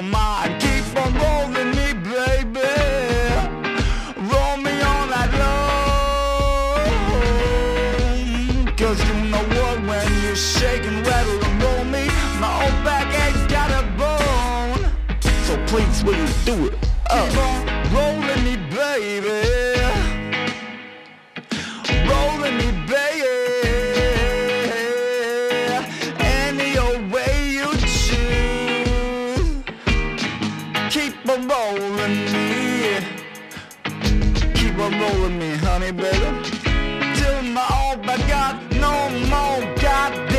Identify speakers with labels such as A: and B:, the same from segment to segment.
A: your mind. Keep on rolling me, baby. Roll me all night long. Cause you know what, when you shake and rattle and roll me, my old back ain't got a bone. So please, will you do it? Up. Keep on rolling me, baby. on rolling me. Keep on rolling me, honey, baby. Till my old I got no more, God.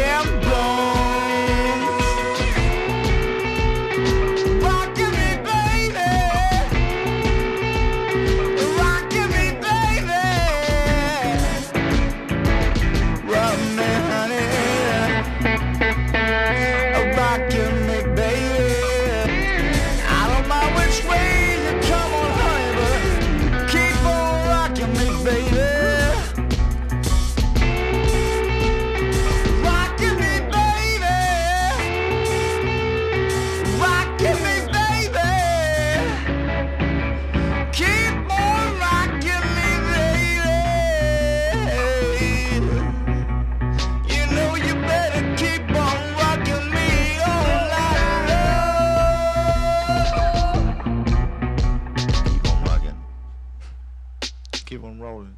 A: rolling.